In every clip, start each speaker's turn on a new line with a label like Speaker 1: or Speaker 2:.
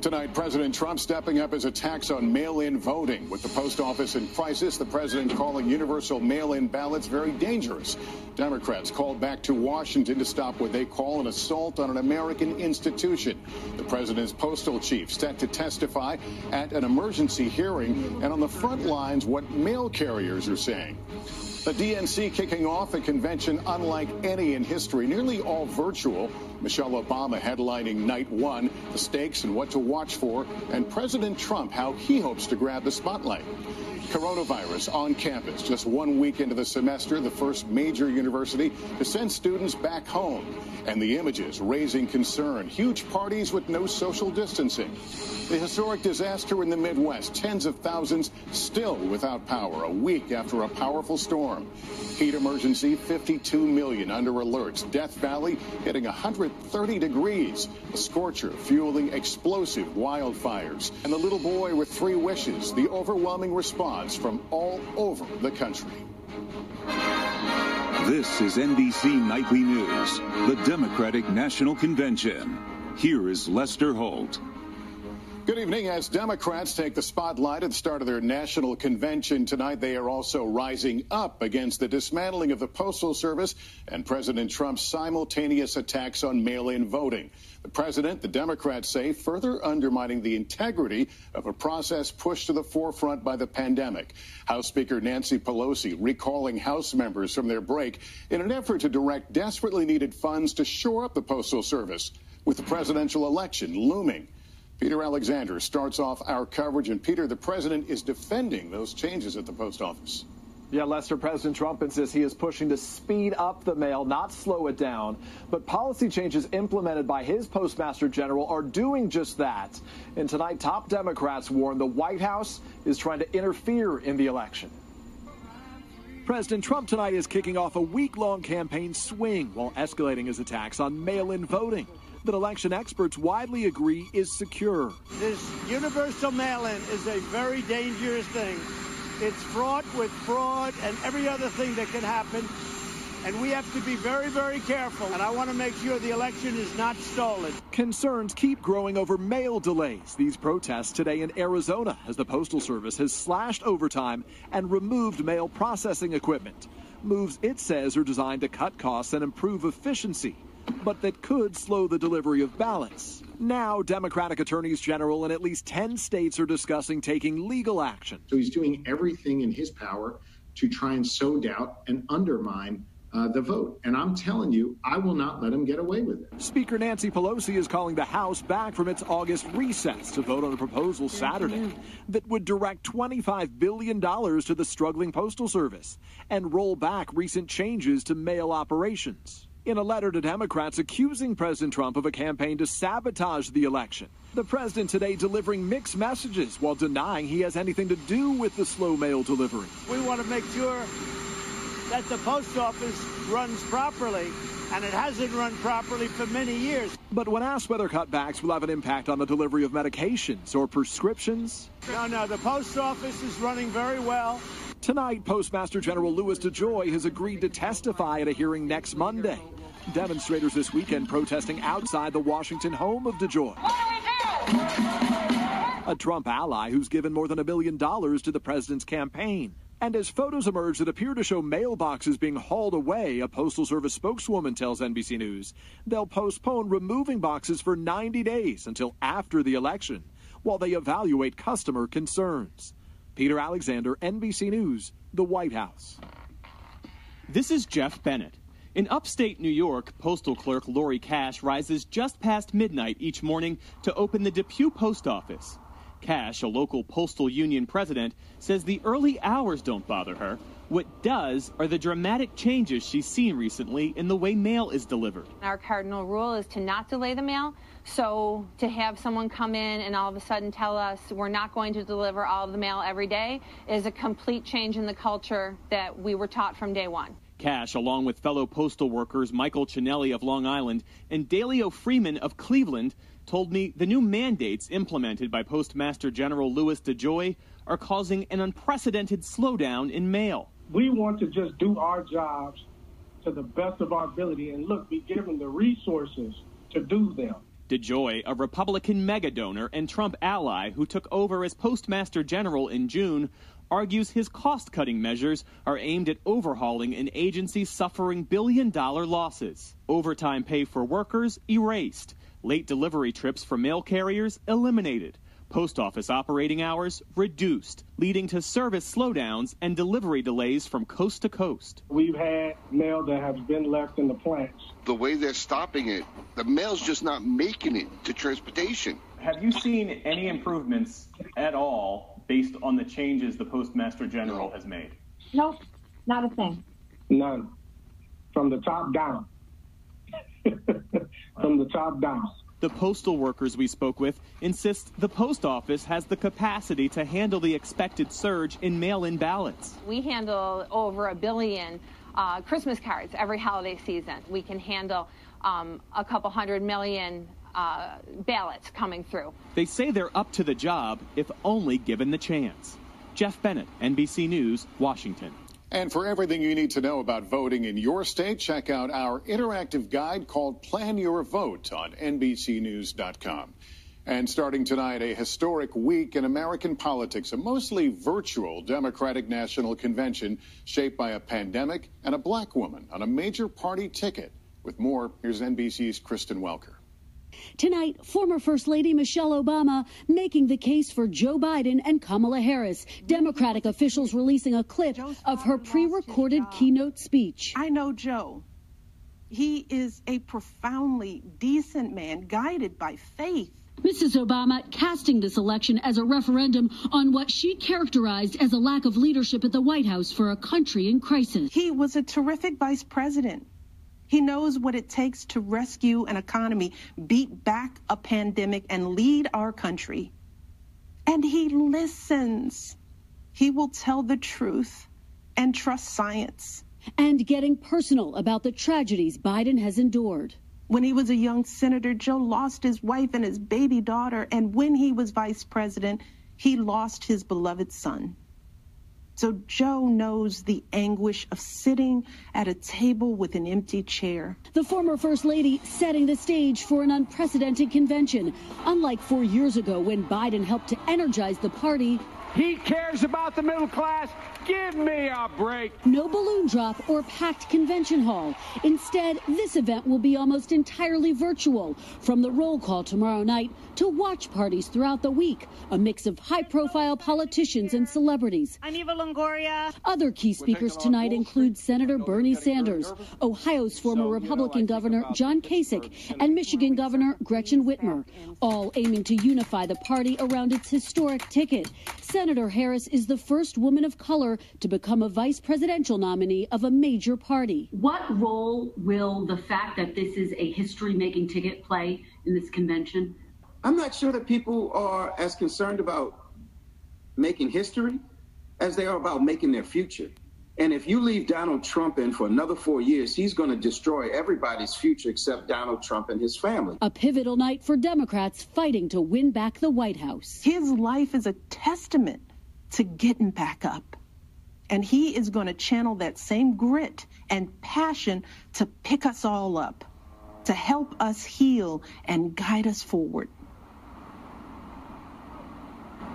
Speaker 1: Tonight, President Trump stepping up his attacks on mail in voting. With the post office in crisis, the president calling universal mail in ballots very dangerous. Democrats called back to Washington to stop what they call an assault on an American institution. The president's postal chief set to testify at an emergency hearing and on the front lines what mail carriers are saying. The DNC kicking off a convention unlike any in history, nearly all virtual. Michelle Obama headlining night one, the stakes and what to watch for, and President Trump, how he hopes to grab the spotlight. Coronavirus on campus, just one week into the semester, the first major university to send students back home. And the images raising concern. Huge parties with no social distancing. The historic disaster in the Midwest, tens of thousands still without power a week after a powerful storm. Heat emergency, 52 million under alerts. Death Valley hitting 130 degrees. A scorcher fueling explosive wildfires. And the little boy with three wishes, the overwhelming response from all over the country.
Speaker 2: This is NBC Nightly News, the Democratic National Convention. Here is Lester Holt.
Speaker 1: Good evening. As Democrats take the spotlight at the start of their national convention tonight, they are also rising up against the dismantling of the Postal Service and President Trump's simultaneous attacks on mail in voting. The president, the Democrats say, further undermining the integrity of a process pushed to the forefront by the pandemic. House Speaker Nancy Pelosi recalling House members from their break in an effort to direct desperately needed funds to shore up the Postal Service with the presidential election looming. Peter Alexander starts off our coverage. And Peter, the president is defending those changes at the post office.
Speaker 3: Yeah, Lester, President Trump insists he is pushing to speed up the mail, not slow it down. But policy changes implemented by his postmaster general are doing just that. And tonight, top Democrats warn the White House is trying to interfere in the election. President Trump tonight is kicking off a week long campaign swing while escalating his attacks on mail in voting that election experts widely agree is secure.
Speaker 4: This universal mail-in is a very dangerous thing. It's fraught with fraud and every other thing that can happen. And we have to be very, very careful. And I want to make sure the election is not stolen.
Speaker 3: Concerns keep growing over mail delays. These protests today in Arizona as the Postal Service has slashed overtime and removed mail processing equipment. Moves it says are designed to cut costs and improve efficiency but that could slow the delivery of ballots. Now, Democratic attorneys general in at least 10 states are discussing taking legal action.
Speaker 5: So he's doing everything in his power to try and sow doubt and undermine uh, the vote. And I'm telling you, I will not let him get away with it.
Speaker 3: Speaker Nancy Pelosi is calling the House back from its August recess to vote on a proposal Saturday that would direct $25 billion to the struggling Postal Service and roll back recent changes to mail operations in a letter to Democrats accusing President Trump of a campaign to sabotage the election. The president today delivering mixed messages while denying he has anything to do with the slow mail delivery.
Speaker 4: We want to make sure that the post office runs properly, and it hasn't run properly for many years.
Speaker 3: But when asked whether cutbacks will have an impact on the delivery of medications or prescriptions,
Speaker 4: no, no, the post office is running very well.
Speaker 3: Tonight, Postmaster General Louis DeJoy has agreed to testify at a hearing next Monday. Demonstrators this weekend protesting outside the Washington home of DeJoy. A Trump ally who's given more than a million dollars to the president's campaign. And as photos emerge that appear to show mailboxes being hauled away, a Postal Service spokeswoman tells NBC News they'll postpone removing boxes for 90 days until after the election while they evaluate customer concerns. Peter Alexander, NBC News, the White House.
Speaker 6: This is Jeff Bennett. In upstate New York, postal clerk Lori Cash rises just past midnight each morning to open the Depew post office. Cash, a local postal union president, says the early hours don't bother her. What does are the dramatic changes she's seen recently in the way mail is delivered.
Speaker 7: Our cardinal rule is to not delay the mail. So to have someone come in and all of a sudden tell us we're not going to deliver all of the mail every day is a complete change in the culture that we were taught from day one.
Speaker 6: Cash, along with fellow postal workers Michael Chinelli of Long Island and Dalio Freeman of Cleveland, told me the new mandates implemented by Postmaster General Louis DeJoy are causing an unprecedented slowdown in mail.
Speaker 8: We want to just do our jobs to the best of our ability and look, be given the resources to do them.
Speaker 6: DeJoy, a Republican mega donor and Trump ally who took over as Postmaster General in June, argues his cost cutting measures are aimed at overhauling an agency suffering billion dollar losses. Overtime pay for workers erased, late delivery trips for mail carriers eliminated. Post office operating hours reduced, leading to service slowdowns and delivery delays from coast to coast.
Speaker 8: We've had mail that has been left in the plants.
Speaker 9: The way they're stopping it, the mail's just not making it to transportation.
Speaker 6: Have you seen any improvements at all based on the changes the Postmaster General has made?
Speaker 10: Nope, not a thing.
Speaker 8: None. From the top down. From the top down.
Speaker 6: The postal workers we spoke with insist the post office has the capacity to handle the expected surge in mail in ballots.
Speaker 7: We handle over a billion uh, Christmas cards every holiday season. We can handle um, a couple hundred million uh, ballots coming through.
Speaker 6: They say they're up to the job if only given the chance. Jeff Bennett, NBC News, Washington.
Speaker 1: And for everything you need to know about voting in your state, check out our interactive guide called Plan Your Vote on NBCNews.com. And starting tonight, a historic week in American politics, a mostly virtual Democratic National Convention shaped by a pandemic and a black woman on a major party ticket. With more, here's NBC's Kristen Welker.
Speaker 11: Tonight, former First Lady Michelle Obama making the case for Joe Biden and Kamala Harris. Democratic officials releasing a clip of her pre recorded keynote speech.
Speaker 12: I know Joe. He is a profoundly decent man, guided by faith.
Speaker 11: Mrs. Obama casting this election as a referendum on what she characterized as a lack of leadership at the White House for a country in crisis.
Speaker 12: He was a terrific vice president. He knows what it takes to rescue an economy, beat back a pandemic, and lead our country. And he listens. He will tell the truth and trust science.
Speaker 11: And getting personal about the tragedies Biden has endured.
Speaker 12: When he was a young senator, Joe lost his wife and his baby daughter. And when he was vice president, he lost his beloved son. So Joe knows the anguish of sitting at a table with an empty chair.
Speaker 11: The former First Lady setting the stage for an unprecedented convention. Unlike four years ago when Biden helped to energize the party,
Speaker 8: he cares about the middle class. Give me a break.
Speaker 11: No balloon drop or packed convention hall. Instead, this event will be almost entirely virtual. From the roll call tomorrow night to watch parties throughout the week, a mix of high profile politicians and celebrities.
Speaker 13: I'm Eva Longoria.
Speaker 11: Other key speakers tonight include Senator Bernie Sanders, Ohio's former Republican Governor John Kasich, and Michigan Governor Gretchen Whitmer, all aiming to unify the party around its historic ticket. Senator Harris is the first woman of color to become a vice presidential nominee of a major party.
Speaker 14: What role will the fact that this is a history making ticket play in this convention?
Speaker 15: I'm not sure that people are as concerned about making history as they are about making their future. And if you leave Donald Trump in for another four years, he's going to destroy everybody's future except Donald Trump and his family.
Speaker 11: A pivotal night for Democrats fighting to win back the White House.
Speaker 12: His life is a testament to getting back up. And he is going to channel that same grit and passion to pick us all up, to help us heal and guide us forward.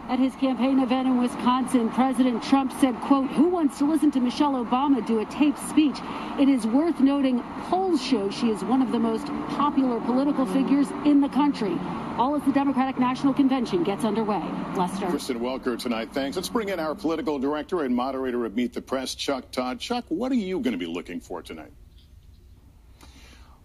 Speaker 11: At his campaign event in Wisconsin, President Trump said, quote, who wants to listen to Michelle Obama do a taped speech? It is worth noting polls show she is one of the most popular political figures in the country. All as the Democratic National Convention gets underway. Lester.
Speaker 1: Kristen Welker tonight. Thanks. Let's bring in our political director and moderator of Meet the Press, Chuck Todd. Chuck, what are you going to be looking for tonight?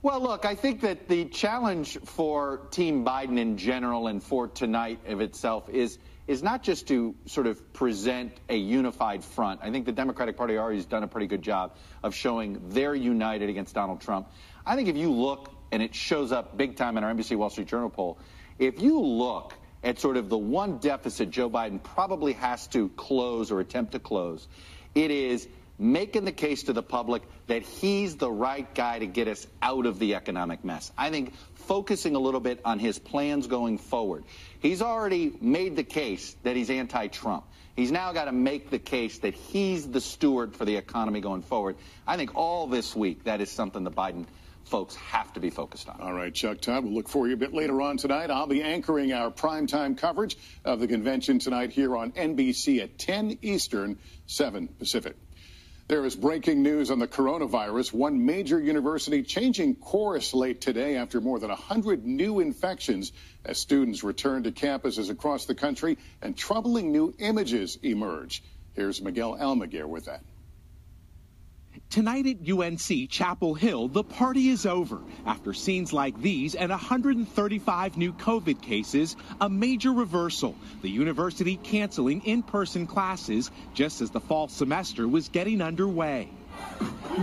Speaker 16: Well, look, I think that the challenge for Team Biden in general and for tonight of itself is – is not just to sort of present a unified front. I think the Democratic Party already has done a pretty good job of showing they're united against Donald Trump. I think if you look, and it shows up big time in our NBC Wall Street Journal poll, if you look at sort of the one deficit Joe Biden probably has to close or attempt to close, it is making the case to the public that he's the right guy to get us out of the economic mess. I think focusing a little bit on his plans going forward. He's already made the case that he's anti Trump. He's now got to make the case that he's the steward for the economy going forward. I think all this week that is something the Biden folks have to be focused on.
Speaker 1: All right, Chuck Todd, we'll look for you a bit later on tonight. I'll be anchoring our primetime coverage of the convention tonight here on NBC at 10 Eastern, 7 Pacific. There is breaking news on the coronavirus. One major university changing course late today after more than 100 new infections as students return to campuses across the country and troubling new images emerge. Here's Miguel Almaguer with that.
Speaker 13: Tonight at UNC Chapel Hill, the party is over. After scenes like these and 135 new COVID cases, a major reversal. The university canceling in-person classes just as the fall semester was getting underway.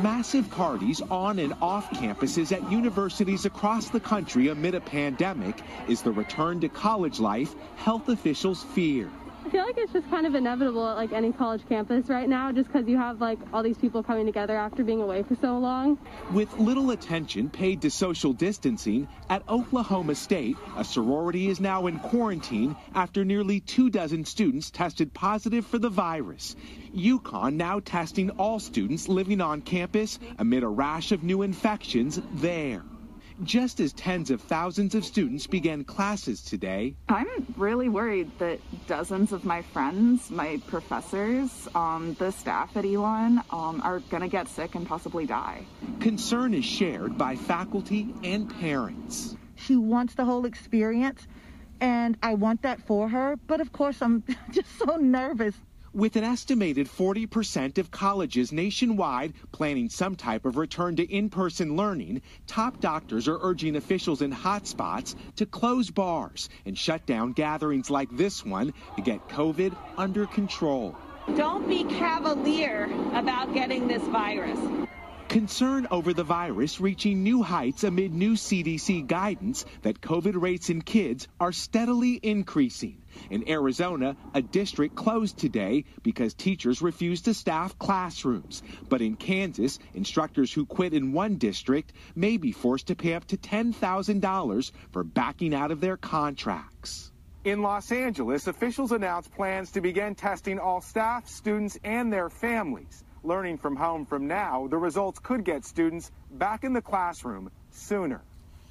Speaker 13: Massive parties on and off campuses at universities across the country amid a pandemic is the return to college life health officials fear.
Speaker 17: I feel like it's just kind of inevitable at like any college campus right now, just because you have like all these people coming together after being away for so long.
Speaker 13: With little attention paid to social distancing, at Oklahoma State, a sorority is now in quarantine after nearly two dozen students tested positive for the virus. UConn now testing all students living on campus amid a rash of new infections there just as tens of thousands of students began classes today.
Speaker 18: I'm really worried that dozens of my friends, my professors, um, the staff at Elon um, are going to get sick and possibly die.
Speaker 13: Concern is shared by faculty and parents.
Speaker 19: She wants the whole experience, and I want that for her, but of course, I'm just so nervous
Speaker 13: with an estimated 40% of colleges nationwide planning some type of return to in-person learning, top doctors are urging officials in hotspots to close bars and shut down gatherings like this one to get COVID under control.
Speaker 20: Don't be cavalier about getting this virus.
Speaker 13: Concern over the virus reaching new heights amid new CDC guidance that COVID rates in kids are steadily increasing. In Arizona, a district closed today because teachers refused to staff classrooms. But in Kansas, instructors who quit in one district may be forced to pay up to $10,000 for backing out of their contracts.
Speaker 21: In Los Angeles, officials announced plans to begin testing all staff, students, and their families. Learning from home from now, the results could get students back in the classroom sooner.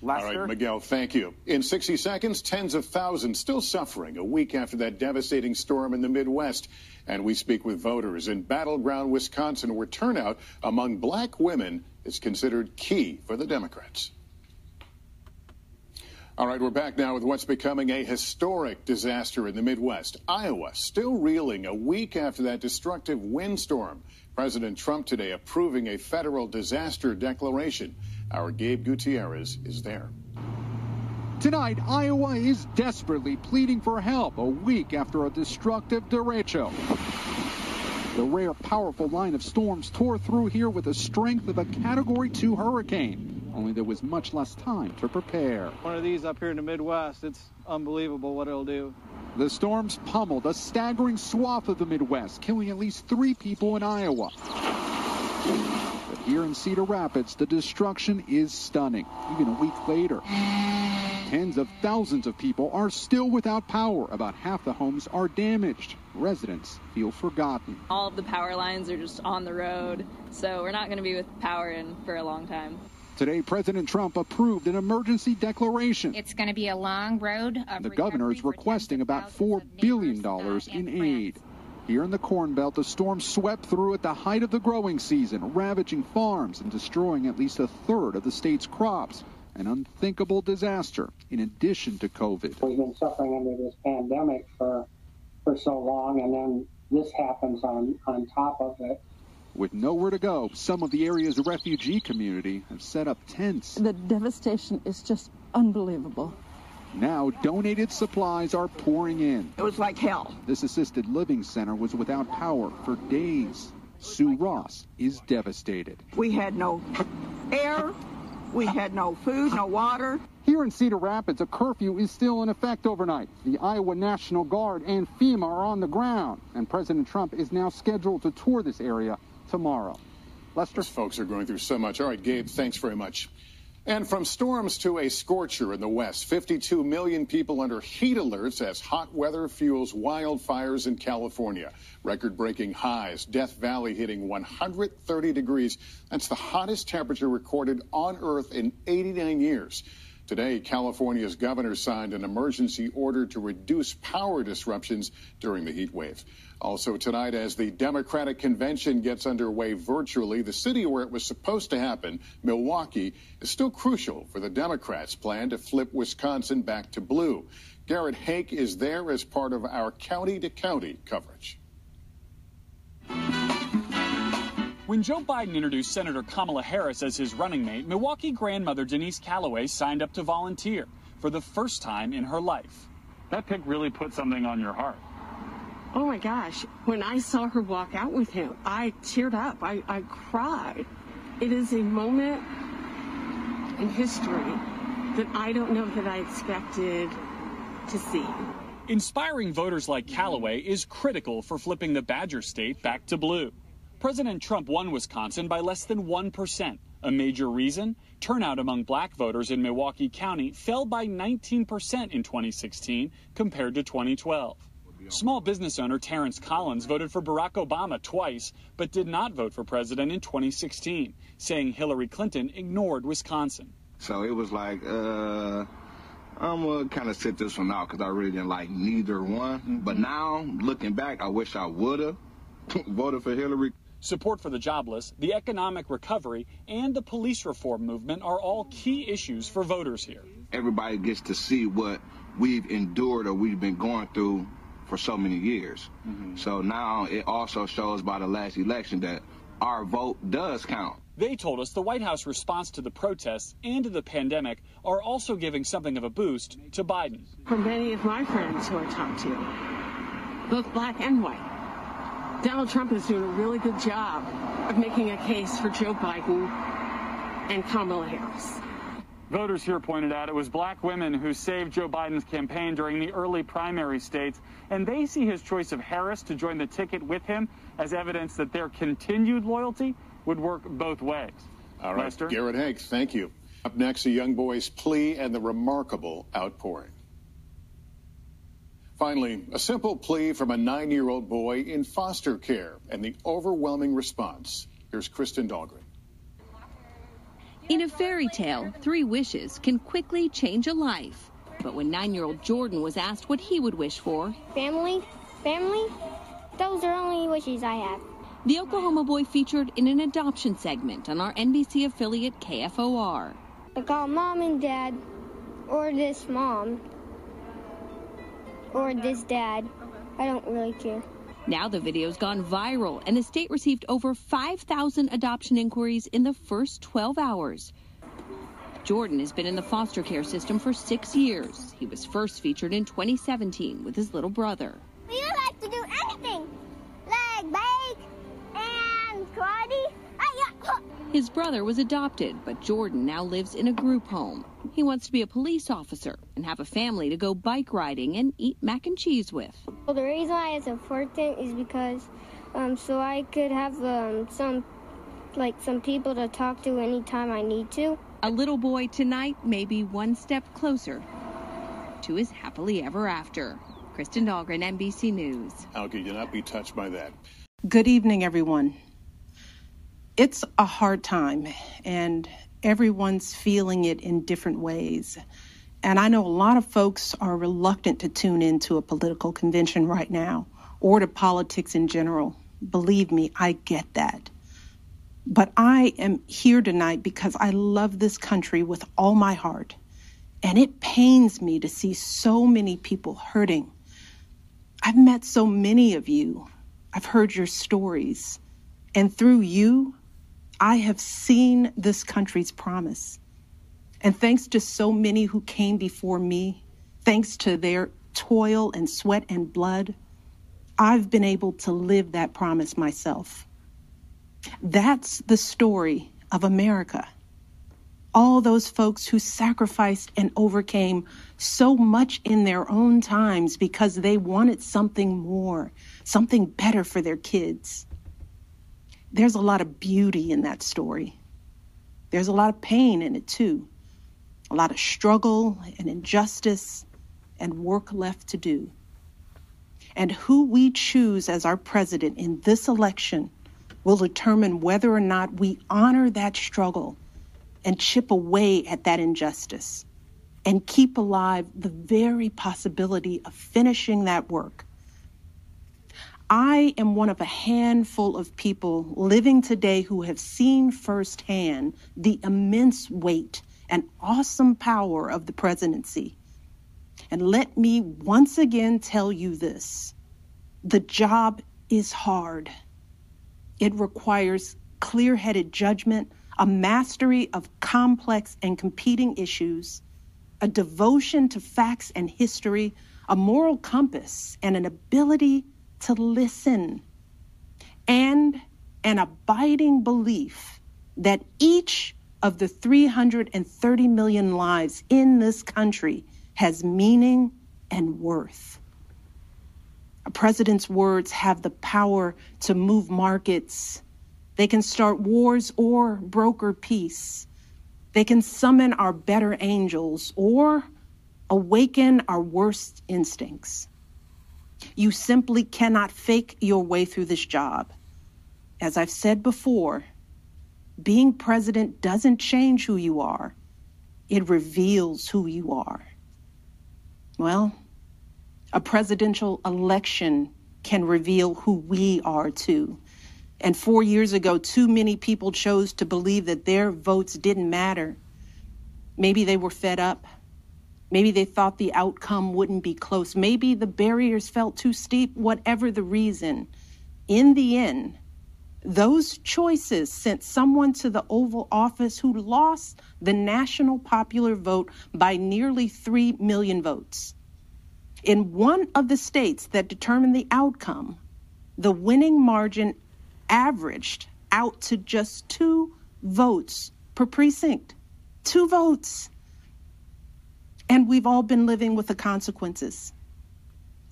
Speaker 21: Lester?
Speaker 1: All right, Miguel, thank you. In 60 seconds, tens of thousands still suffering a week after that devastating storm in the Midwest. And we speak with voters in battleground Wisconsin, where turnout among black women is considered key for the Democrats. All right, we're back now with what's becoming a historic disaster in the Midwest. Iowa still reeling a week after that destructive windstorm. President Trump today approving a federal disaster declaration. Our Gabe Gutierrez is there.
Speaker 22: Tonight, Iowa is desperately pleading for help a week after a destructive derecho. The rare, powerful line of storms tore through here with the strength of a Category 2 hurricane. Only there was much less time to prepare.
Speaker 23: One of these up here in the Midwest, it's unbelievable what it'll do.
Speaker 22: The storms pummeled a staggering swath of the Midwest, killing at least three people in Iowa. But here in Cedar Rapids, the destruction is stunning, even a week later. Tens of thousands of people are still without power. About half the homes are damaged. Residents feel forgotten.
Speaker 24: All of the power lines are just on the road, so we're not going to be with power in for a long time.
Speaker 22: Today, President Trump approved an emergency declaration.
Speaker 25: It's going to be a long road.
Speaker 22: the governor is requesting about $4 billion uh, in aid. Here in the Corn Belt, the storm swept through at the height of the growing season, ravaging farms and destroying at least a third of the state's crops. An unthinkable disaster in addition to COVID.
Speaker 26: We've been suffering under this pandemic for, for so long, and then this happens on, on top of it.
Speaker 22: With nowhere to go, some of the area's refugee community have set up tents.
Speaker 27: The devastation is just unbelievable.
Speaker 22: Now, donated supplies are pouring in.
Speaker 28: It was like hell.
Speaker 22: This assisted living center was without power for days. Sue Ross is devastated.
Speaker 28: We had no air, we had no food, no water.
Speaker 22: Here in Cedar Rapids, a curfew is still in effect overnight. The Iowa National Guard and FEMA are on the ground, and President Trump is now scheduled to tour this area tomorrow. Lester?
Speaker 1: Folks are going through so much. All right, Gabe, thanks very much. And from storms to a scorcher in the West, 52 million people under heat alerts as hot weather fuels wildfires in California. Record breaking highs, Death Valley hitting 130 degrees. That's the hottest temperature recorded on Earth in 89 years. Today, California's governor signed an emergency order to reduce power disruptions during the heat wave. Also tonight, as the Democratic convention gets underway virtually, the city where it was supposed to happen, Milwaukee, is still crucial for the Democrats' plan to flip Wisconsin back to blue. Garrett Haake is there as part of our county to county coverage.
Speaker 29: When Joe Biden introduced Senator Kamala Harris as his running mate, Milwaukee grandmother Denise Calloway signed up to volunteer for the first time in her life.
Speaker 23: That pick really put something on your heart.
Speaker 30: Oh my gosh, when I saw her walk out with him, I teared up. I, I cried. It is a moment in history that I don't know that I expected to see.
Speaker 29: Inspiring voters like Calloway is critical for flipping the Badger State back to blue. President Trump won Wisconsin by less than 1%. A major reason? Turnout among black voters in Milwaukee County fell by 19% in 2016 compared to 2012. Small business owner Terrence Collins voted for Barack Obama twice, but did not vote for president in 2016, saying Hillary Clinton ignored Wisconsin.
Speaker 31: So it was like, uh, I'm gonna kind of sit this one out because I really didn't like neither one. Mm-hmm. But now, looking back, I wish I would have voted for Hillary.
Speaker 29: Support for the jobless, the economic recovery, and the police reform movement are all key issues for voters here.
Speaker 31: Everybody gets to see what we've endured or we've been going through for so many years. Mm-hmm. So now it also shows by the last election that our vote does count.
Speaker 29: They told us the White House response to the protests and to the pandemic are also giving something of a boost to Biden.
Speaker 30: For many of my friends who I talked to, both black and white, Donald Trump is doing a really good job of making a case for Joe Biden and Kamala Harris.
Speaker 23: Voters here pointed out it was black women who saved Joe Biden's campaign during the early primary states, and they see his choice of Harris to join the ticket with him as evidence that their continued loyalty would work both ways.
Speaker 1: All right,
Speaker 23: Lester?
Speaker 1: Garrett Haake, thank you. Up next, a young boy's plea and the remarkable outpouring. Finally, a simple plea from a nine year old boy in foster care and the overwhelming response. Here's Kristen Dahlgren.
Speaker 32: In a fairy tale, three wishes can quickly change a life. But when nine year old Jordan was asked what he would wish for,
Speaker 33: family, family, those are only wishes I have.
Speaker 32: The Oklahoma boy featured in an adoption segment on our NBC affiliate KFOR.
Speaker 33: I call mom and dad, or this mom, or this dad. I don't really care.
Speaker 32: Now the video's gone viral, and the state received over 5,000 adoption inquiries in the first 12 hours. Jordan has been in the foster care system for six years. He was first featured in 2017 with his little brother.
Speaker 33: We don't to do anything, like bake and karate.
Speaker 32: His brother was adopted, but Jordan now lives in a group home. He wants to be a police officer and have a family to go bike riding and eat mac and cheese with.
Speaker 33: Well, the reason why it's important is because um, so I could have um, some like some people to talk to anytime I need to.
Speaker 32: A little boy tonight may be one step closer to his happily ever after. Kristen Dahlgren, NBC News.
Speaker 1: How could you not be touched by that?
Speaker 12: Good evening, everyone. It's a hard time, and everyone's feeling it in different ways. And I know a lot of folks are reluctant to tune into a political convention right now or to politics in general. Believe me, I get that. But I am here tonight because I love this country with all my heart. And it pains me to see so many people hurting. I've met so many of you. I've heard your stories. And through you, I have seen this country's promise. And thanks to so many who came before me, thanks to their toil and sweat and blood, I've been able to live that promise myself. That's the story of America. All those folks who sacrificed and overcame so much in their own times because they wanted something more, something better for their kids. There's a lot of beauty in that story. There's a lot of pain in it too. a lot of struggle and injustice, and work left to do. And who we choose as our president in this election will determine whether or not we honor that struggle and chip away at that injustice and keep alive the very possibility of finishing that work. I am one of a handful of people living today who have seen firsthand the immense weight and awesome power of the presidency. And let me once again tell you this the job is hard. It requires clear headed judgment, a mastery of complex and competing issues, a devotion to facts and history, a moral compass, and an ability to listen, and an abiding belief that each of the 330 million lives in this country has meaning and worth. A president's words have the power to move markets. They can start wars or broker peace. They can summon our better angels or awaken our worst instincts. You simply cannot fake your way through this job. As I've said before, being president doesn't change who you are, it reveals who you are. Well, a presidential election can reveal who we are too. And four years ago, too many people chose to believe that their votes didn't matter. Maybe they were fed up. Maybe they thought the outcome wouldn't be close. Maybe the barriers felt too steep, whatever the reason. In the end, those choices sent someone to the Oval Office who lost the national popular vote by nearly 3 million votes. In one of the states that determined the outcome, the winning margin averaged out to just two votes per precinct. Two votes. And we've all been living with the consequences.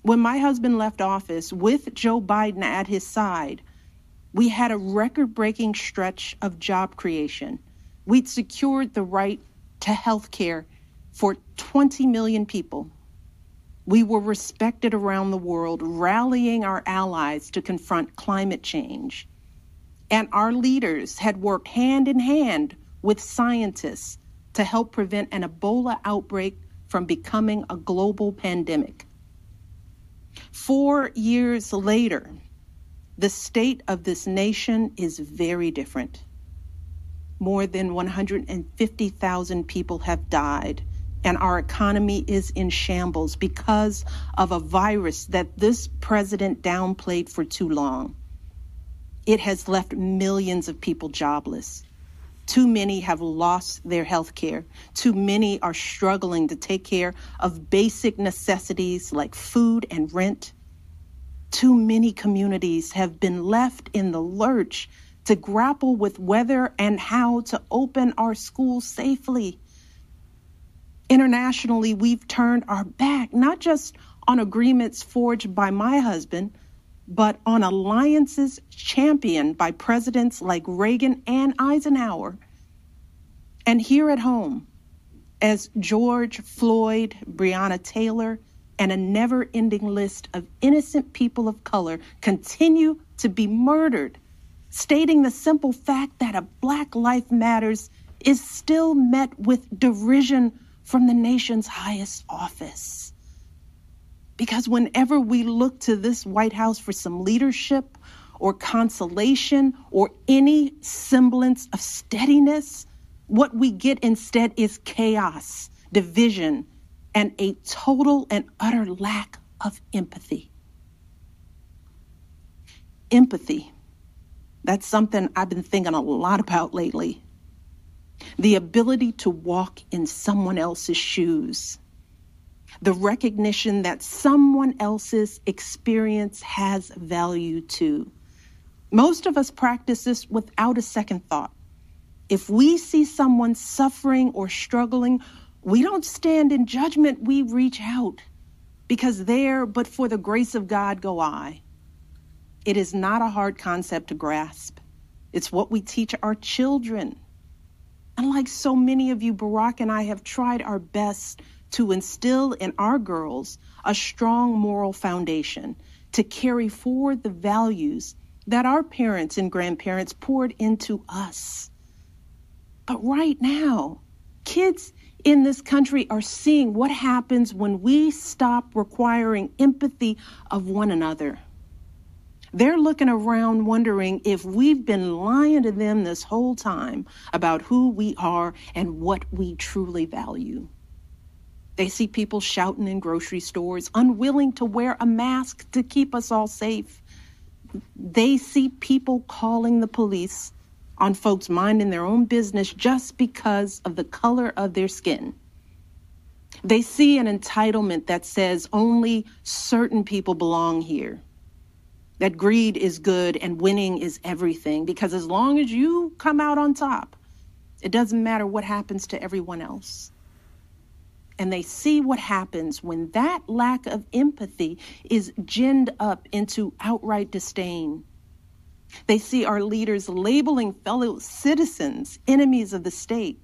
Speaker 12: When my husband left office with Joe Biden at his side, we had a record breaking stretch of job creation. We'd secured the right to health care for 20 million people. We were respected around the world, rallying our allies to confront climate change. And our leaders had worked hand in hand with scientists to help prevent an Ebola outbreak from becoming a global pandemic. Four years later, the state of this nation is very different. More than 150,000 people have died, and our economy is in shambles because of a virus that this president downplayed for too long. It has left millions of people jobless. Too many have lost their health care. Too many are struggling to take care of basic necessities like food and rent. Too many communities have been left in the lurch to grapple with whether and how to open our schools safely. Internationally, we've turned our back not just on agreements forged by my husband, but on alliances championed by presidents like Reagan and Eisenhower. And here at home, as George Floyd, Breonna Taylor, and a never ending list of innocent people of color continue to be murdered, stating the simple fact that a Black Life Matters is still met with derision from the nation's highest office. Because whenever we look to this White House for some leadership or consolation or any semblance of steadiness, what we get instead is chaos, division, and a total and utter lack of empathy. Empathy. That's something I've been thinking a lot about lately. The ability to walk in someone else's shoes the recognition that someone else's experience has value too. Most of us practice this without a second thought. If we see someone suffering or struggling, we don't stand in judgment, we reach out because there, but for the grace of God, go I. It is not a hard concept to grasp. It's what we teach our children. And like so many of you, Barack and I have tried our best to instill in our girls a strong moral foundation to carry forward the values that our parents and grandparents poured into us. But right now, kids in this country are seeing what happens when we stop requiring empathy of one another. They're looking around wondering if we've been lying to them this whole time about who we are and what we truly value. They see people shouting in grocery stores, unwilling to wear a mask to keep us all safe. They see people calling the police on folks minding their own business just because of the color of their skin. They see an entitlement that says only certain people belong here. That greed is good and winning is everything because as long as you come out on top, it doesn't matter what happens to everyone else and they see what happens when that lack of empathy is ginned up into outright disdain. They see our leaders labeling fellow citizens enemies of the state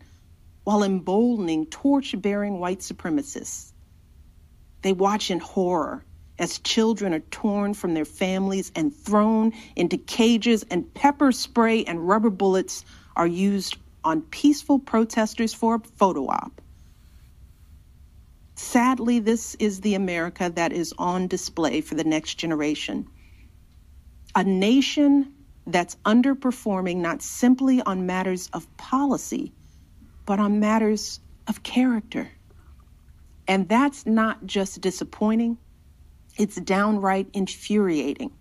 Speaker 12: while emboldening torch bearing white supremacists. They watch in horror as children are torn from their families and thrown into cages, and pepper spray and rubber bullets are used on peaceful protesters for a photo op. Sadly, this is the America that is on display for the next generation. A nation that's underperforming not simply on matters of policy, but on matters of character. And that's not just disappointing, it's downright infuriating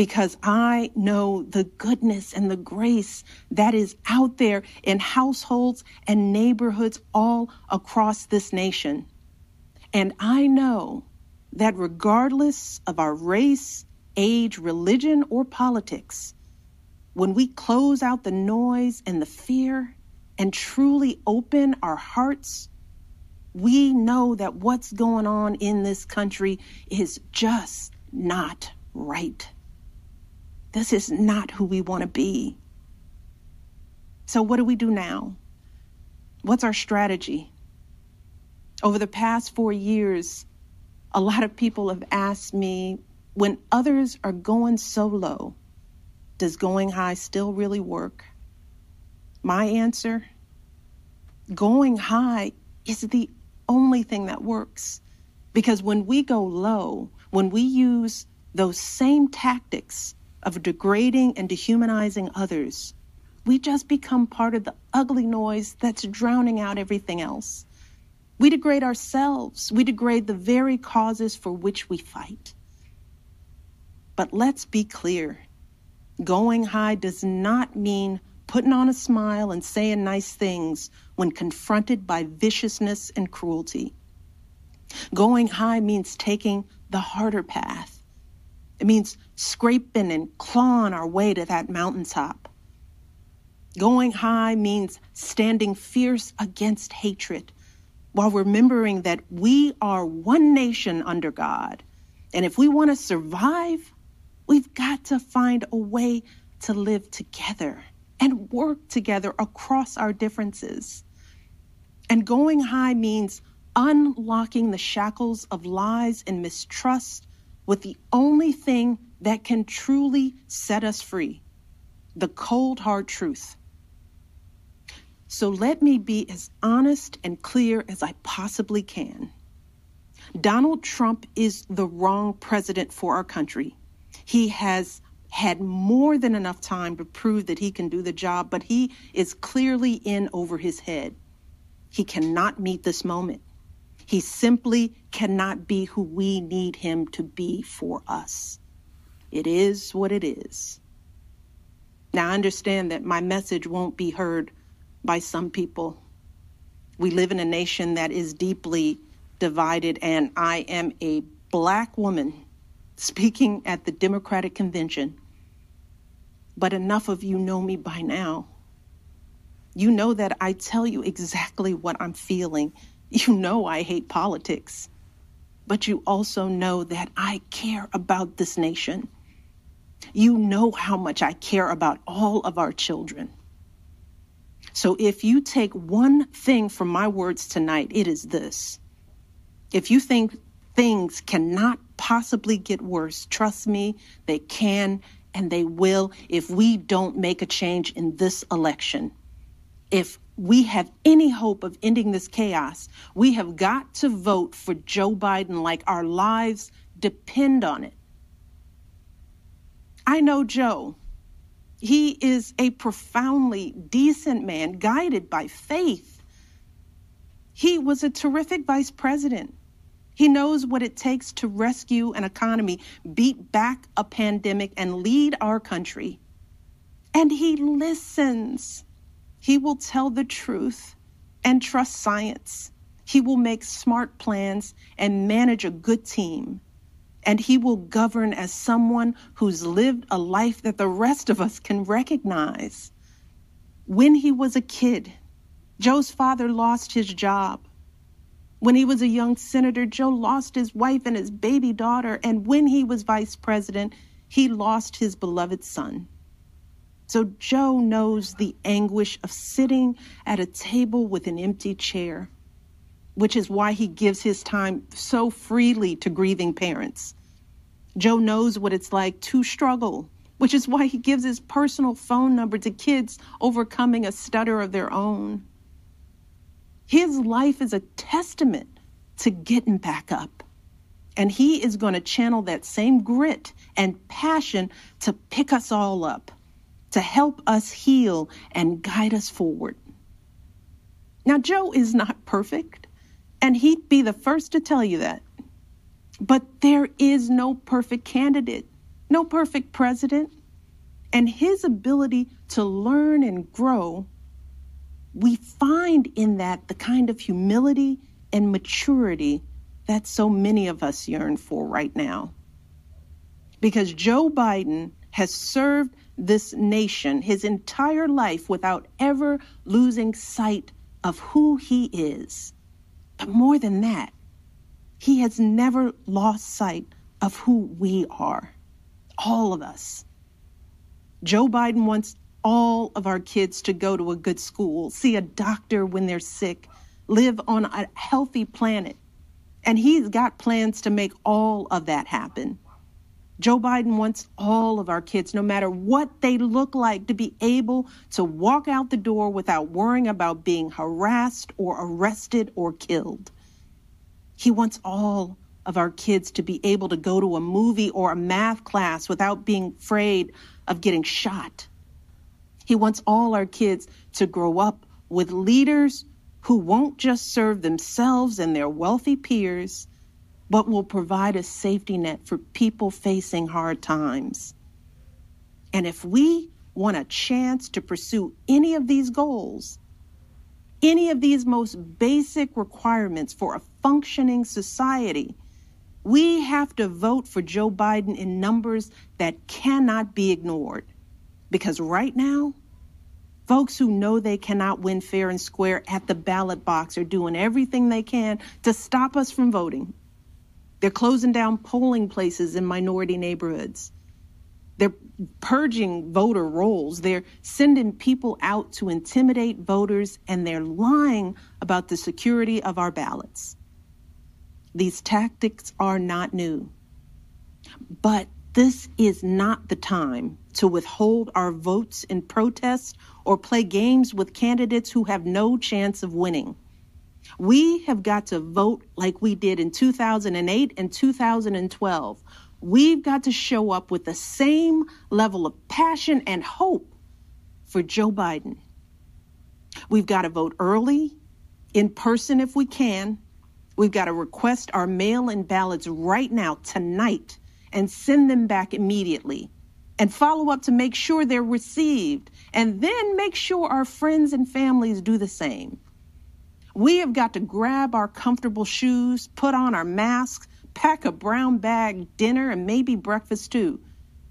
Speaker 12: because I know the goodness and the grace that is out there in households and neighborhoods all across this nation. And I know that regardless of our race, age, religion, or politics, when we close out the noise and the fear and truly open our hearts, we know that what's going on in this country is just not right. This is not who we want to be. So, what do we do now? What's our strategy? Over the past four years, a lot of people have asked me when others are going so low, does going high still really work? My answer going high is the only thing that works. Because when we go low, when we use those same tactics of degrading and dehumanizing others, we just become part of the ugly noise that's drowning out everything else. We degrade ourselves. We degrade the very causes for which we fight. But let's be clear going high does not mean putting on a smile and saying nice things when confronted by viciousness and cruelty. Going high means taking the harder path it means scraping and clawing our way to that mountaintop. Going high means standing fierce against hatred while remembering that we are one nation under God. And if we want to survive, we've got to find a way to live together and work together across our differences. And going high means unlocking the shackles of lies and mistrust with the only thing that can truly set us free the cold hard truth. So let me be as honest and clear as I possibly can. Donald Trump is the wrong president for our country. He has had more than enough time to prove that he can do the job, but he is clearly in over his head. He cannot meet this moment. He simply cannot be who we need him to be for us. It is what it is. Now, I understand that my message won't be heard by some people. We live in a nation that is deeply divided, and I am a black woman speaking at the Democratic Convention. But enough of you know me by now. You know that I tell you exactly what I'm feeling you know I hate politics, but you also know that I care about this nation. You know how much I care about all of our children. So if you take one thing from my words tonight, it is this. If you think things cannot possibly get worse, trust me, they can and they will if we don't make a change in this election. If we have any hope of ending this chaos, we have got to vote for Joe Biden like our lives depend on it. I know Joe. He is a profoundly decent man, guided by faith. He was a terrific vice president. He knows what it takes to rescue an economy, beat back a pandemic, and lead our country. And he listens. He will tell the truth and trust science. He will make smart plans and manage a good team. And he will govern as someone who's lived a life that the rest of us can recognize. When he was a kid, Joe's father lost his job. When he was a young senator, Joe lost his wife and his baby daughter. And when he was vice president, he lost his beloved son. So Joe knows the anguish of sitting at a table with an empty chair, which is why he gives his time so freely to grieving parents. Joe knows what it's like to struggle, which is why he gives his personal phone number to kids overcoming a stutter of their own. His life is a testament to getting back up. And he is going to channel that same grit and passion to pick us all up, to help us heal and guide us forward. Now, Joe is not perfect, and he'd be the first to tell you that. But there is no perfect candidate, no perfect president, and his ability to learn and grow we find in that the kind of humility and maturity that so many of us yearn for right now. Because Joe Biden has served this nation his entire life without ever losing sight of who he is. But more than that, he has never lost sight of who we are, all of us. Joe Biden wants all of our kids to go to a good school, see a doctor when they're sick, live on a healthy planet. And he's got plans to make all of that happen. Joe Biden wants all of our kids, no matter what they look like, to be able to walk out the door without worrying about being harassed or arrested or killed. He wants all of our kids to be able to go to a movie or a math class without being afraid of getting shot. He wants all our kids to grow up with leaders who won't just serve themselves and their wealthy peers, but will provide a safety net for people facing hard times. And if we want a chance to pursue any of these goals, any of these most basic requirements for a functioning society, we have to vote for Joe Biden in numbers that cannot be ignored. Because right now, Folks who know they cannot win fair and square at the ballot box are doing everything they can to stop us from voting. They're closing down polling places in minority neighborhoods. They're purging voter rolls. They're sending people out to intimidate voters, and they're lying about the security of our ballots. These tactics are not new. But this is not the time to withhold our votes in protest or play games with candidates who have no chance of winning. We have got to vote like we did in 2008 and 2012. We've got to show up with the same level of passion and hope for Joe Biden. We've got to vote early, in person if we can. We've got to request our mail in ballots right now, tonight, and send them back immediately and follow up to make sure they're received, and then make sure our friends and families do the same. We have got to grab our comfortable shoes, put on our masks, pack a brown bag dinner, and maybe breakfast too,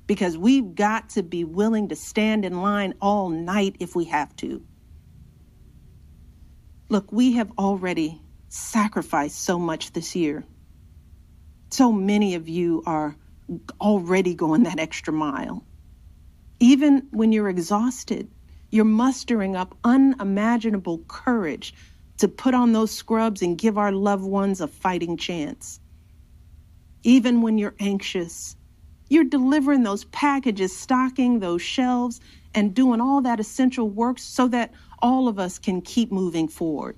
Speaker 12: because we've got to be willing to stand in line all night if we have to. Look, we have already sacrificed so much this year. So many of you are already going that extra mile. Even when you're exhausted, You're mustering up unimaginable courage to put on those scrubs and give our loved ones a fighting chance. Even when you're anxious, you're delivering those packages, stocking those shelves, and doing all that essential work so that all of us can keep moving forward.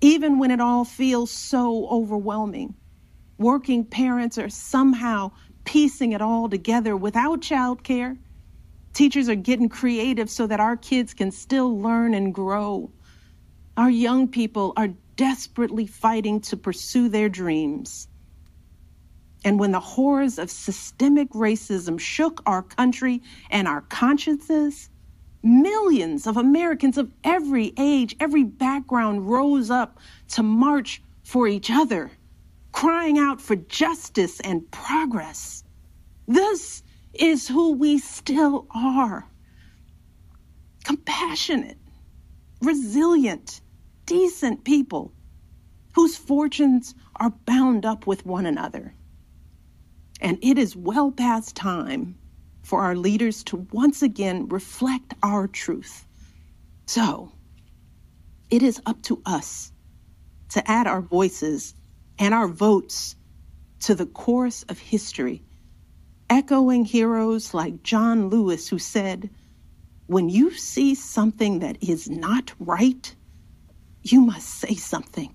Speaker 12: Even when it all feels so overwhelming, working parents are somehow piecing it all together without childcare. Teachers are getting creative so that our kids can still learn and grow. Our young people are desperately fighting to pursue their dreams. And when the horrors of systemic racism shook our country and our consciences, millions of Americans of every age, every background rose up to march for each other, crying out for justice and progress. This is who we still are compassionate, resilient, decent people whose fortunes are bound up with one another. And it is well past time for our leaders to once again reflect our truth. So, it is up to us to add our voices and our votes to the chorus of history, echoing heroes like John Lewis, who said, When you see something that is not right, you must say something.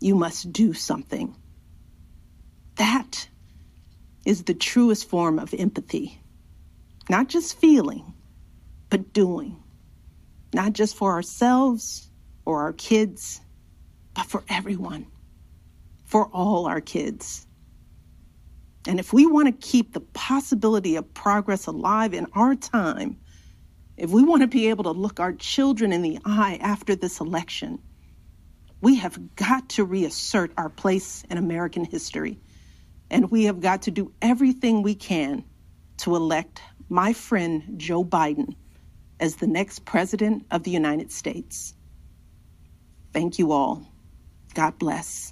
Speaker 12: You must do something. That is the truest form of empathy. Not just feeling, but doing. Not just for ourselves or our kids, but for everyone, for all our kids. And if we want to keep the possibility of progress alive in our time, if we want to be able to look our children in the eye after this election, we have got to reassert our place in American history and we have got to do everything we can to elect my friend Joe Biden as the next president of the United States. Thank you all. God bless.